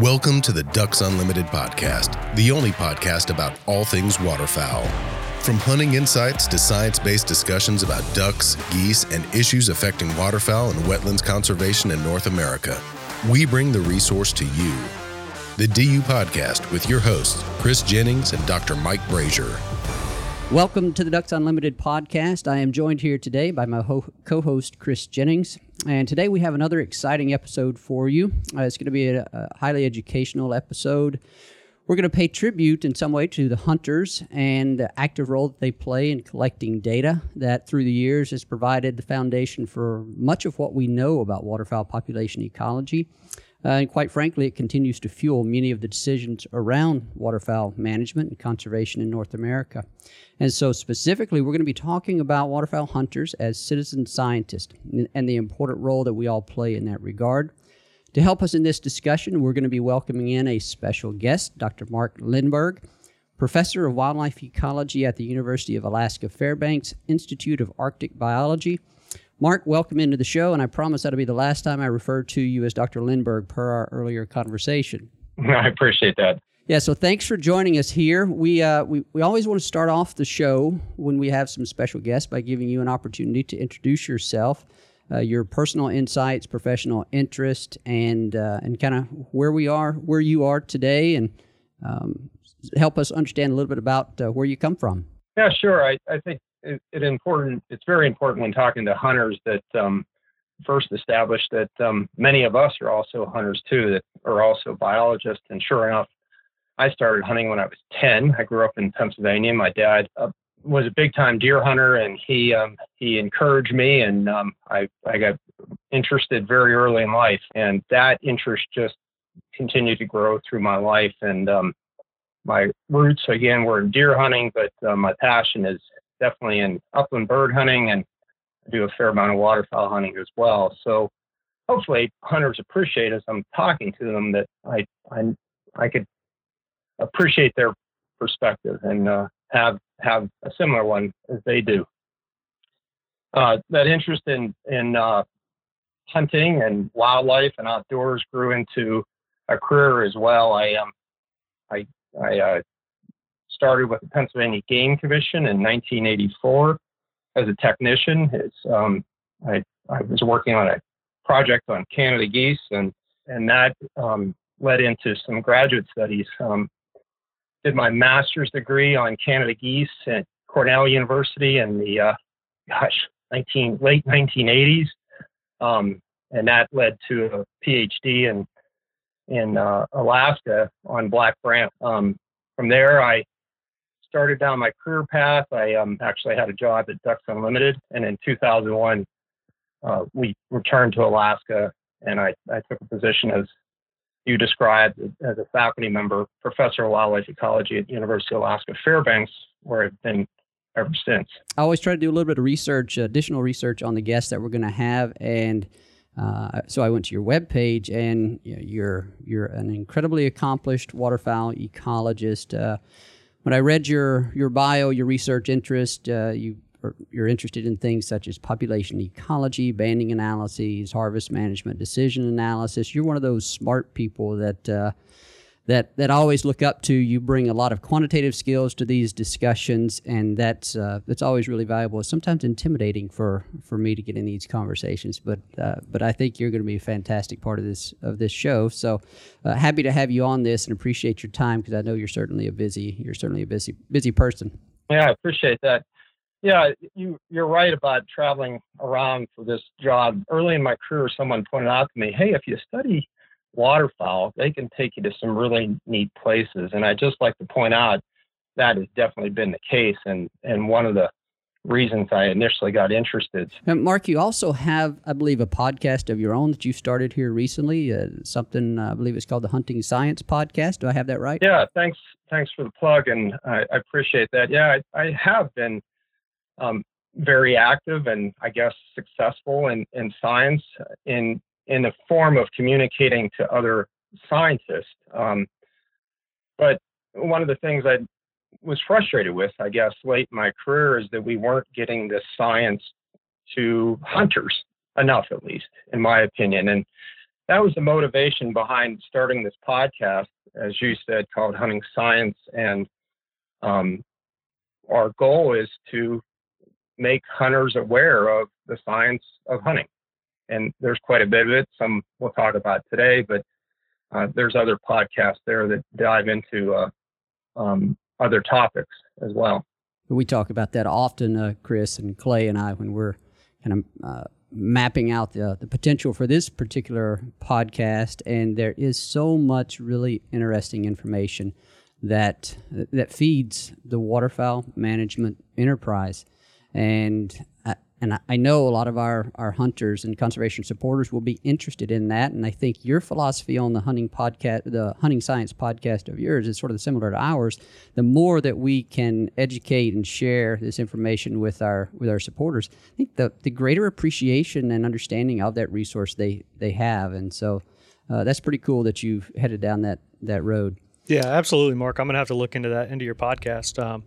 Welcome to the Ducks Unlimited podcast, the only podcast about all things waterfowl. From hunting insights to science based discussions about ducks, geese, and issues affecting waterfowl and wetlands conservation in North America, we bring the resource to you. The DU Podcast with your hosts, Chris Jennings and Dr. Mike Brasher. Welcome to the Ducks Unlimited podcast. I am joined here today by my ho- co host, Chris Jennings. And today we have another exciting episode for you. Uh, it's going to be a, a, highly educational episode. We're going to pay tribute in some way to the hunters and the active role that they play in collecting data that through the years has provided the foundation for much of what we know about waterfowl population ecology. Uh, and quite frankly, it continues to fuel many of the decisions around waterfowl management and conservation in North America. And so, specifically, we're going to be talking about waterfowl hunters as citizen scientists and the important role that we all play in that regard. To help us in this discussion, we're going to be welcoming in a special guest, Dr. Mark Lindberg, professor of wildlife ecology at the University of Alaska Fairbanks Institute of Arctic Biology Mark, welcome into the show, and I promise that'll be the last time I refer to you as Dr. Lindberg per our earlier conversation. I appreciate that. Yeah, so thanks for joining us here. We, uh, we, we always want to start off the show when we have some special guests by giving you an opportunity to introduce yourself, uh, your personal insights, professional interest, and, uh, and kind of where we are, where you are today, and um, help us understand a little bit about uh, where you come from. Yeah, sure. I, I think it, it important. It's very important when talking to hunters that um, first establish that um, many of us are also hunters too, that are also biologists. And sure enough, I started hunting when I was 10. I grew up in Pennsylvania. My dad uh, was a big time deer hunter, and he um, he encouraged me, and um, I I got interested very early in life, and that interest just continued to grow through my life. And um, my roots again were in deer hunting, but uh, my passion is definitely in upland bird hunting and I do a fair amount of waterfowl hunting as well. So hopefully hunters appreciate as I'm talking to them that I I, I could appreciate their perspective and uh, have have a similar one as they do. Uh, that interest in in uh, hunting and wildlife and outdoors grew into a career as well. I um I I uh, started with the Pennsylvania Game Commission in 1984 as a technician. Um, I, I was working on a project on Canada geese, and and that um, led into some graduate studies. Um, did my master's degree on Canada geese at Cornell University in the uh, gosh 19 late 1980s, um, and that led to a PhD in in uh, Alaska on black brant. Um, from there, I started down my career path, I um, actually had a job at Ducks Unlimited, and in 2001, uh, we returned to Alaska, and I, I took a position as you described as a faculty member, professor of wildlife ecology at University of Alaska Fairbanks, where I've been ever since. I always try to do a little bit of research, additional research on the guests that we're going to have, and uh, so I went to your webpage, and you know, you're you're an incredibly accomplished waterfowl ecologist. Uh, when I read your your bio, your research interest, uh, you you're interested in things such as population ecology, banding analyses, harvest management, decision analysis. You're one of those smart people that uh, that that I always look up to. You bring a lot of quantitative skills to these discussions, and that's uh, that's always really valuable. It's sometimes intimidating for for me to get in these conversations, but uh, but I think you're going to be a fantastic part of this of this show. So uh, happy to have you on this, and appreciate your time because I know you're certainly a busy you're certainly a busy busy person. Yeah, I appreciate that. Yeah, you you're right about traveling around for this job. Early in my career, someone pointed out to me, "Hey, if you study waterfowl, they can take you to some really neat places. And I just like to point out that has definitely been the case, and and one of the reasons I initially got interested. And Mark, you also have, I believe, a podcast of your own that you started here recently. Uh, something uh, I believe it's called the Hunting Science Podcast. Do I have that right? Yeah. Thanks. Thanks for the plug, and I, I appreciate that. Yeah, I, I have been um, very active and I guess successful in in science in in the form of communicating to other scientists. Um, but one of the things I was frustrated with, I guess, late in my career is that we weren't getting this science to hunters enough, at least, in my opinion. And that was the motivation behind starting this podcast, as you said, called Hunting Science. And um, our goal is to make hunters aware of the science of hunting. And there's quite a bit of it. Some we'll talk about today, but uh, there's other podcasts there that dive into uh, um, other topics as well. We talk about that often, uh, Chris and Clay and I, when we're kind of uh, mapping out the, the potential for this particular podcast. And there is so much really interesting information that that feeds the waterfowl management enterprise. And and I know a lot of our, our hunters and conservation supporters will be interested in that. And I think your philosophy on the hunting podcast, the hunting science podcast of yours, is sort of similar to ours. The more that we can educate and share this information with our with our supporters, I think the, the greater appreciation and understanding of that resource they they have. And so uh, that's pretty cool that you've headed down that that road. Yeah, absolutely, Mark. I'm gonna have to look into that into your podcast. Um,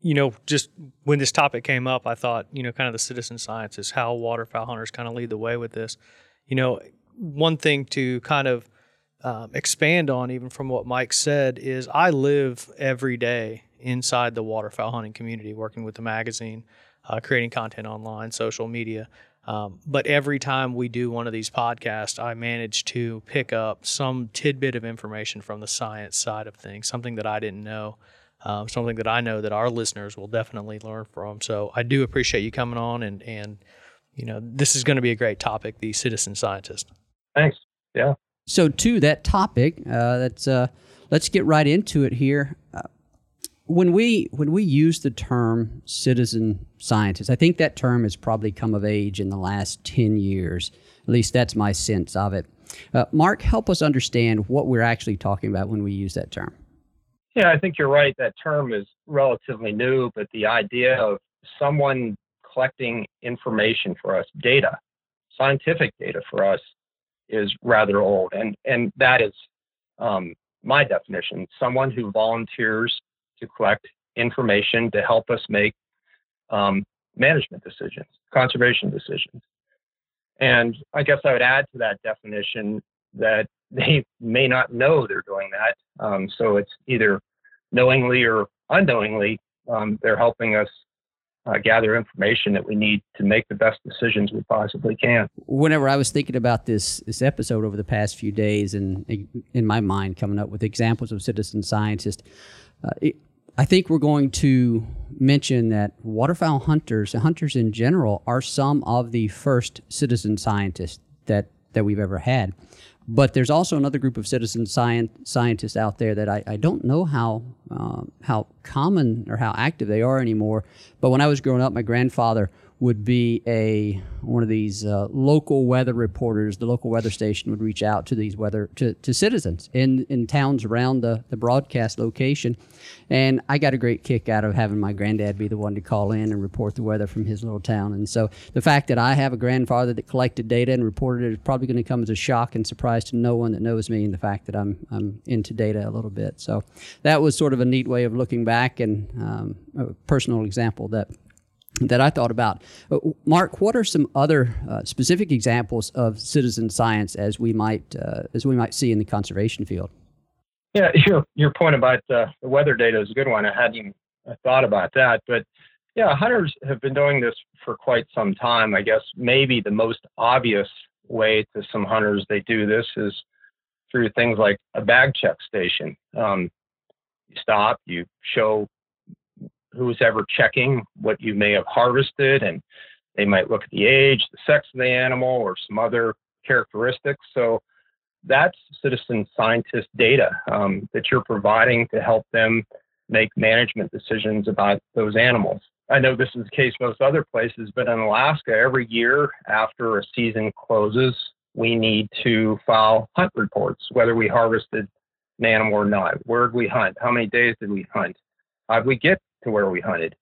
you know, just when this topic came up, I thought, you know, kind of the citizen science is how waterfowl hunters kind of lead the way with this. You know, one thing to kind of um, expand on, even from what Mike said, is I live every day inside the waterfowl hunting community, working with the magazine, uh, creating content online, social media. Um, but every time we do one of these podcasts, I manage to pick up some tidbit of information from the science side of things, something that I didn't know um, something that I know that our listeners will definitely learn from. So I do appreciate you coming on, and and you know this is going to be a great topic, the citizen scientist. Thanks. Yeah. So to that topic, uh, that's uh, let's get right into it here. Uh, when we when we use the term citizen scientist, I think that term has probably come of age in the last ten years. At least that's my sense of it. Uh, Mark, help us understand what we're actually talking about when we use that term. Yeah, I think you're right. That term is relatively new, but the idea of someone collecting information for us, data, scientific data for us, is rather old, and and that is um, my definition: someone who volunteers to collect information to help us make um, management decisions, conservation decisions. And I guess I would add to that definition that they may not know they're doing that. Um, so it's either knowingly or unknowingly, um, they're helping us uh, gather information that we need to make the best decisions we possibly can. Whenever I was thinking about this this episode over the past few days, and in my mind coming up with examples of citizen scientists, uh, it, I think we're going to mention that waterfowl hunters hunters in general are some of the first citizen scientists that that we've ever had. But there's also another group of citizen science, scientists out there that I, I don't know how uh, how common or how active they are anymore. But when I was growing up, my grandfather would be a one of these uh, local weather reporters. The local weather station would reach out to these weather to, to citizens in, in towns around the, the broadcast location, and I got a great kick out of having my granddad be the one to call in and report the weather from his little town. And so the fact that I have a grandfather that collected data and reported it is probably going to come as a shock and surprise to no one that knows me, and the fact that I'm I'm into data a little bit. So that was sort of a neat way of looking back and um, a personal example that that I thought about. Uh, Mark, what are some other uh, specific examples of citizen science as we might uh, as we might see in the conservation field? Yeah, your your point about uh, the weather data is a good one. I hadn't even thought about that, but yeah, hunters have been doing this for quite some time. I guess maybe the most obvious way to some hunters they do this is through things like a bag check station. Um, you stop, you show who's ever checking what you may have harvested, and they might look at the age, the sex of the animal, or some other characteristics. So that's citizen scientist data um, that you're providing to help them make management decisions about those animals. I know this is the case most other places, but in Alaska, every year after a season closes, we need to file hunt reports, whether we harvested an animal or not. Where did we hunt? How many days did we hunt? Did we get to where we hunted,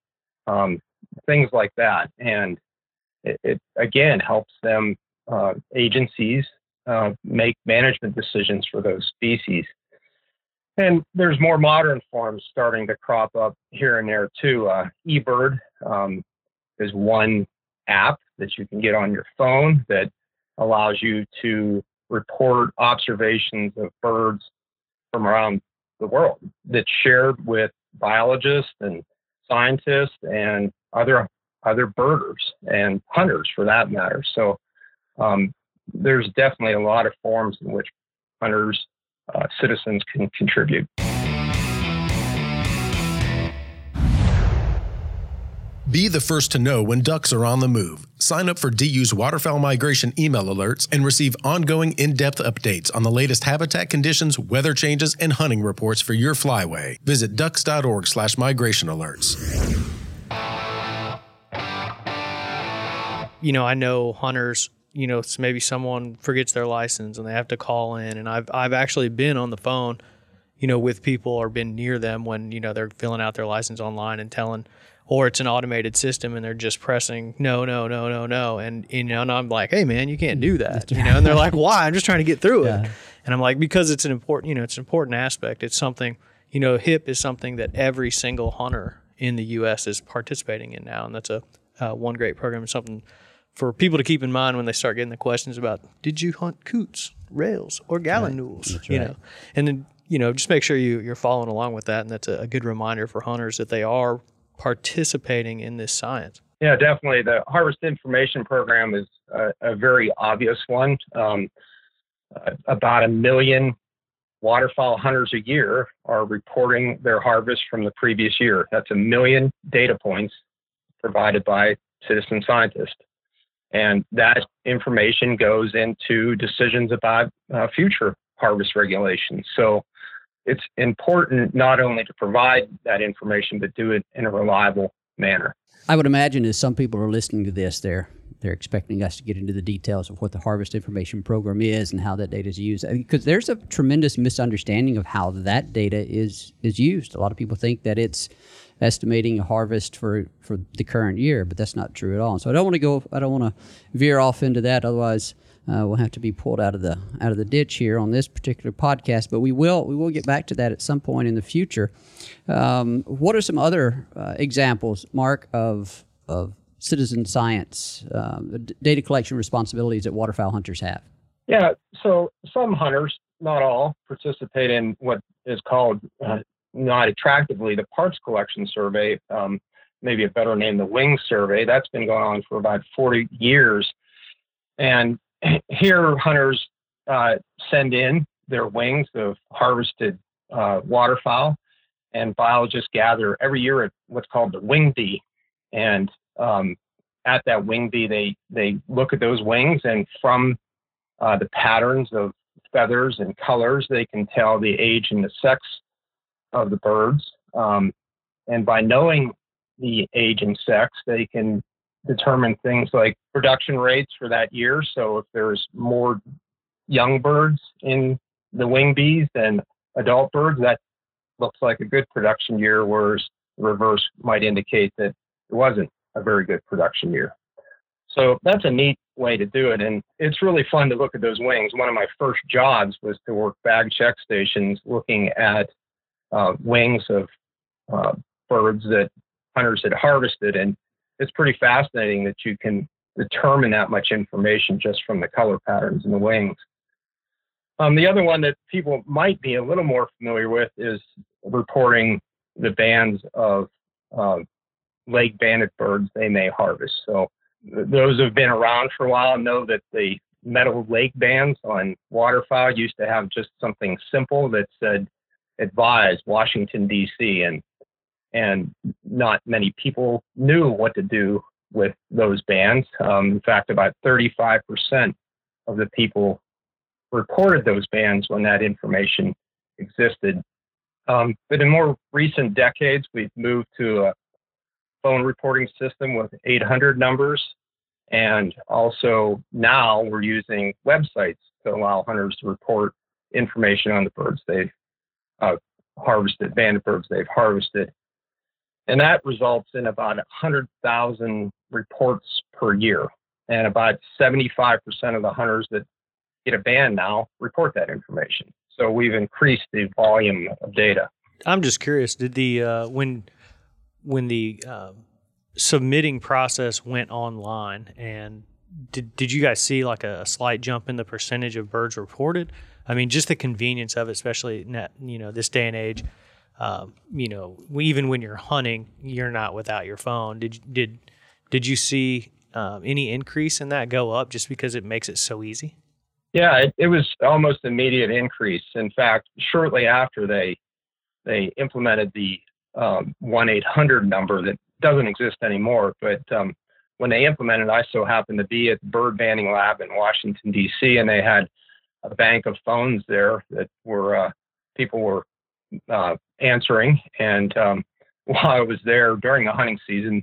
um, things like that. And it, it again helps them uh, agencies uh, make management decisions for those species. And there's more modern forms starting to crop up here and there too. Uh, eBird um, is one app that you can get on your phone that allows you to report observations of birds from around the world that's shared with biologists and scientists and other other birders and hunters for that matter. So um, there's definitely a lot of forms in which hunters, uh, citizens can contribute. Be the first to know when ducks are on the move. Sign up for DU's waterfowl migration email alerts and receive ongoing in depth updates on the latest habitat conditions, weather changes, and hunting reports for your flyway. Visit ducks.org slash migration alerts. You know, I know hunters, you know, maybe someone forgets their license and they have to call in. And I've, I've actually been on the phone, you know, with people or been near them when, you know, they're filling out their license online and telling, or it's an automated system and they're just pressing no, no, no, no, no. And, you know, and I'm like, hey, man, you can't do that. You know, and they're like, why? I'm just trying to get through it. And I'm like, because it's an important, you know, it's an important aspect. It's something, you know, HIP is something that every single hunter in the U.S. is participating in now. And that's a uh, one great program and something for people to keep in mind when they start getting the questions about did you hunt coots, rails, or gallinules, That's you right. know, and then you know just make sure you you're following along with that, and that's a, a good reminder for hunters that they are participating in this science. Yeah, definitely. The Harvest Information Program is a, a very obvious one. Um, uh, about a million waterfowl hunters a year are reporting their harvest from the previous year. That's a million data points provided by citizen scientists. And that information goes into decisions about uh, future harvest regulations. So it's important not only to provide that information, but do it in a reliable manner. I would imagine as some people are listening to this, they're they're expecting us to get into the details of what the Harvest Information Program is and how that data is used. Uh, because there's a tremendous misunderstanding of how that data is is used. A lot of people think that it's estimating a harvest for for the current year, but that's not true at all. So I don't want to go. I don't want to veer off into that. Otherwise, uh, we'll have to be pulled out of the out of the ditch here on this particular podcast. But we will we will get back to that at some point in the future. Um, what are some other uh, examples, Mark, of of citizen science um, data collection responsibilities that waterfowl hunters have? Yeah, so some hunters, not all, participate in what is called, uh, not attractively, the parts collection survey, um, maybe a better name, the wing survey. That's been going on for about 40 years. And here, hunters uh, send in their wings of harvested uh, waterfowl, and biologists gather every year at what's called the wing bee. And um, at that wing bee, they, they look at those wings, and from uh, the patterns of feathers and colors. They can tell the age and the sex of the birds. Um, and by knowing the age and sex, they can determine things like production rates for that year. So if there's more young birds in the wing bees than adult birds, that looks like a good production year, whereas reverse might indicate that it wasn't a very good production year. So that's a neat way to do it. And it's really fun to look at those wings. One of my first jobs was to work bag check stations looking at uh, wings of uh, birds that hunters had harvested. And it's pretty fascinating that you can determine that much information just from the color patterns in the wings. Um, the other one that people might be a little more familiar with is reporting the bands of uh, lake banded birds they may harvest. So those who've been around for a while know that the metal lake bands on waterfowl used to have just something simple that said advise Washington D.C. and and not many people knew what to do with those bands. Um, in fact, about 35% of the people reported those bands when that information existed. Um, but in more recent decades, we've moved to a phone reporting system with 800 numbers. And also now we're using websites to allow hunters to report information on the birds they've uh, harvested, banded birds they've harvested. And that results in about 100,000 reports per year. And about 75% of the hunters that get a band now report that information. So we've increased the volume of data. I'm just curious. Did the uh, when when the uh, submitting process went online and did, did you guys see like a, a slight jump in the percentage of birds reported? I mean, just the convenience of it, especially net, you know, this day and age. Um, you know, even when you're hunting, you're not without your phone. Did did did you see um, any increase in that go up just because it makes it so easy? Yeah, it, it was almost immediate increase. In fact, shortly after they they implemented the um, one eight hundred number that doesn't exist anymore, but um, when they implemented, I so happened to be at the bird banding lab in Washington D.C. and they had a bank of phones there that were uh, people were uh, answering. And um, while I was there during the hunting season,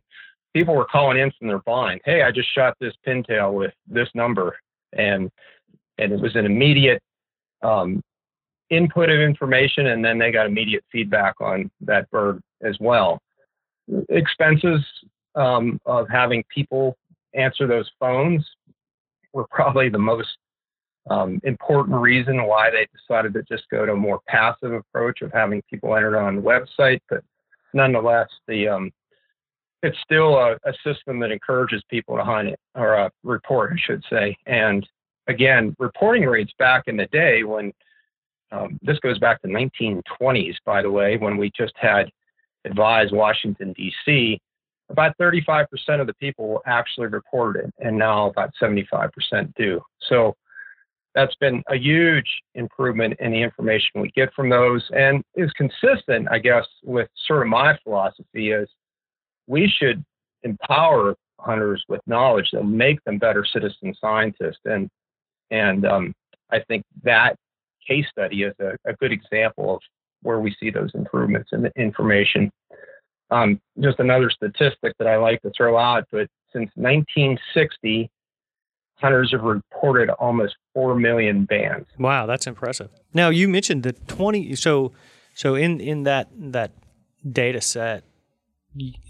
people were calling in from their blind. Hey, I just shot this pintail with this number, and and it was an immediate um, input of information, and then they got immediate feedback on that bird as well. Expenses um, of having people answer those phones were probably the most um, important reason why they decided to just go to a more passive approach of having people entered on the website. But nonetheless, the um, it's still a, a, system that encourages people to hunt it or uh, report, I should say. And again, reporting rates back in the day when um, this goes back to 1920s, by the way, when we just had advised Washington D.C. About 35% of the people actually reported it, and now about 75% do. So that's been a huge improvement in the information we get from those and is consistent, I guess, with sort of my philosophy is we should empower hunters with knowledge that make them better citizen scientists. And and um, I think that case study is a, a, good example of where we see those improvements in the information. Um, just another statistic that I like to throw out, but since 1960, hunters have reported almost 4 million bands. Wow, that's impressive. Now, you mentioned the 20 so so in in that that data set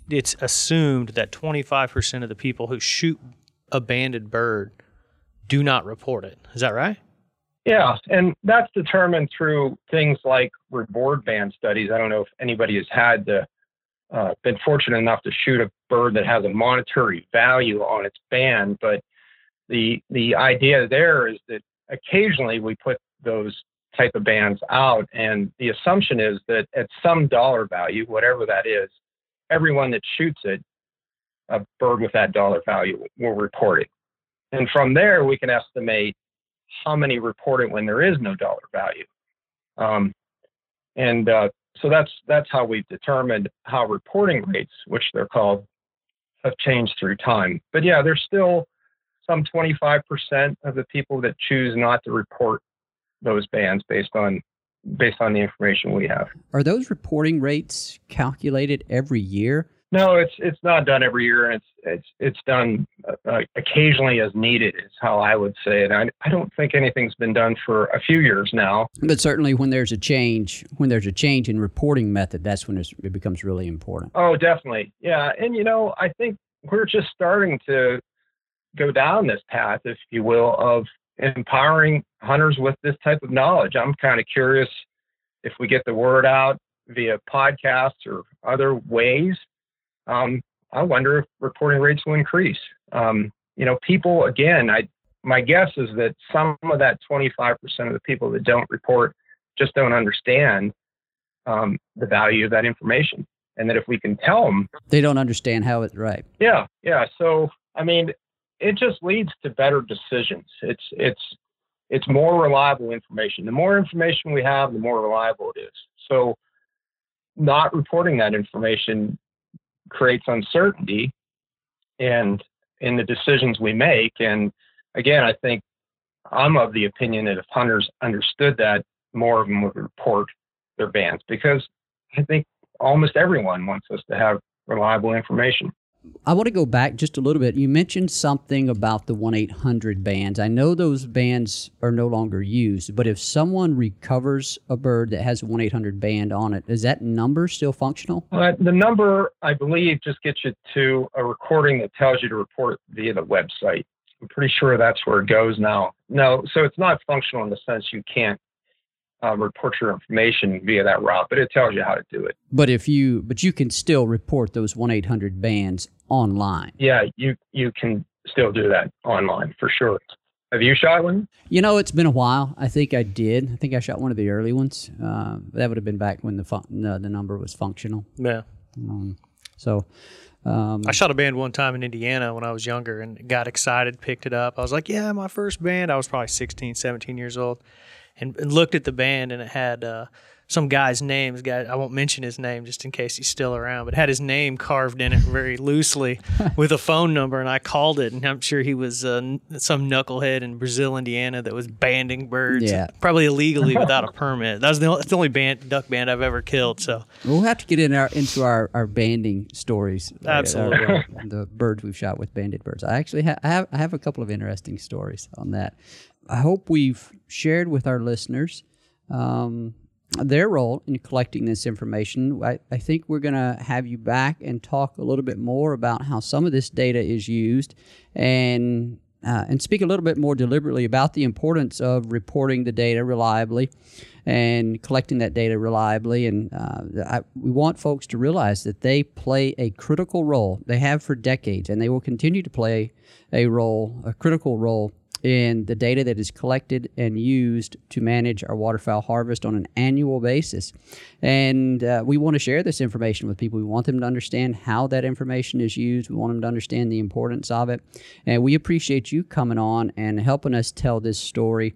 it's assumed that 25% of the people who shoot a banded bird do not report it. Is that right? Yeah, and that's determined through things like reward band studies. I don't know if anybody has had the uh, been fortunate enough to shoot a bird that has a monetary value on its band, but the the idea there is that occasionally we put those type of bands out, and the assumption is that at some dollar value, whatever that is, everyone that shoots it, a bird with that dollar value will report it, and from there we can estimate how many report it when there is no dollar value, um, and uh, so that's that's how we've determined how reporting rates, which they're called, have changed through time. But yeah, there's still some 25% of the people that choose not to report those bans based on based on the information we have. Are those reporting rates calculated every year? No, it's it's not done every year, and it's it's it's done uh, occasionally as needed. Is how I would say it. I I don't think anything's been done for a few years now. But certainly, when there's a change, when there's a change in reporting method, that's when it becomes really important. Oh, definitely, yeah. And you know, I think we're just starting to go down this path, if you will, of empowering hunters with this type of knowledge. I'm kind of curious if we get the word out via podcasts or other ways. Um, I wonder if reporting rates will increase. Um, you know, people again, I my guess is that some of that 25% of the people that don't report just don't understand um, the value of that information, and that if we can tell them, they don't understand how it's right. Yeah, yeah. So I mean, it just leads to better decisions. It's it's it's more reliable information. The more information we have, the more reliable it is. So not reporting that information creates uncertainty and in the decisions we make. And again, I think I'm of the opinion that if hunters understood that, more of them would report their bands because I think almost everyone wants us to have reliable information. I want to go back just a little bit. You mentioned something about the 1 800 bands. I know those bands are no longer used, but if someone recovers a bird that has a 1 800 band on it, is that number still functional? Uh, the number, I believe, just gets you to a recording that tells you to report via the website. I'm pretty sure that's where it goes now. No, so it's not functional in the sense you can't uh, report your information via that route, but it tells you how to do it. But if you, but you can still report those one eight hundred bands online. Yeah, you you can still do that online for sure. Have you shot one? You know, it's been a while. I think I did. I think I shot one of the early ones. Uh, that would have been back when the fun- the, the number was functional. Yeah. Um, so um, I shot a band one time in Indiana when I was younger and got excited, picked it up. I was like, yeah, my first band. I was probably 16, 17 years old and, and looked at the band and it had uh, some guy's name. Guy, I won't mention his name just in case he's still around, but had his name carved in it very loosely with a phone number. And I called it, and I'm sure he was uh, some knucklehead in Brazil, Indiana, that was banding birds, Yeah. probably illegally without a permit. That was the, that's the only band, duck band I've ever killed. So we'll have to get in our into our, our banding stories. uh, Absolutely. uh, the birds we've shot with banded birds. I actually ha- I have I have a couple of interesting stories on that. I hope we've shared with our listeners um, their role in collecting this information. I, I think we're going to have you back and talk a little bit more about how some of this data is used and uh, and speak a little bit more deliberately about the importance of reporting the data reliably and collecting that data reliably. And uh, I, we want folks to realize that they play a critical role. They have for decades, and they will continue to play a role, a critical role in the data that is collected and used to manage our waterfowl harvest on an annual basis. And uh, we want to share this information with people. We want them to understand how that information is used. We want them to understand the importance of it. And we appreciate you coming on and helping us tell this story.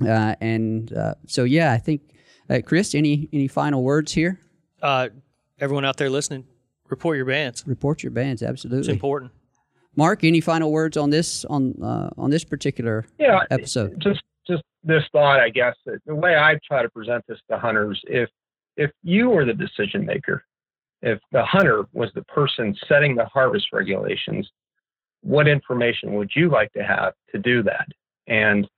Uh, and uh, so, yeah, I think, uh, Chris, any any final words here? uh, everyone out there listening, report your bands. Report your bands, absolutely. It's important. Mark, any final words on this on uh, on this particular Yeah, episode? just just this thought, I guess. that The way I try to present this to hunters, if if you were the decision maker, if the hunter was the person setting the harvest regulations, what information would you like to have to do that? And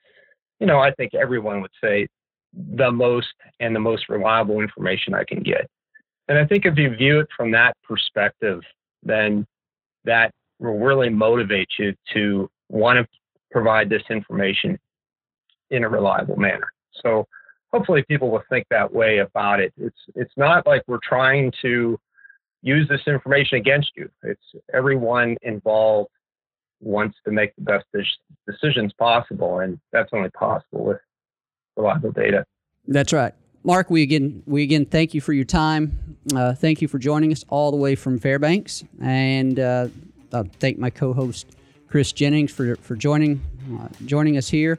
you know, I think everyone would say the most and the most reliable information I can get. And I think if you view it from that perspective, then that will really motivate you to want to provide this information in a reliable manner. So hopefully people will think that way about it. It's it's not like we're trying to use this information against you. It's everyone involved wants to make the best decisions possible, and that's only possible with reliable data. That's right. Mark, we again we again thank you for your time. Uh, thank you for joining us all the way from Fairbanks, and uh, I thank my co-host Chris Jennings for for joining uh, joining us here.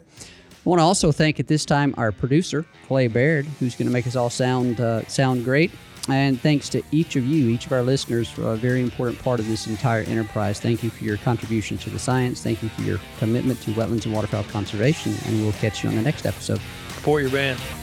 I want to also thank at this time our producer Clay Baird, who's going to make us all sound uh, sound great. And thanks to each of you, each of our listeners, for a very important part of this entire enterprise. Thank you for your contribution to the science. Thank you for your commitment to wetlands and waterfowl conservation. And we'll catch you on the next episode. Report your band.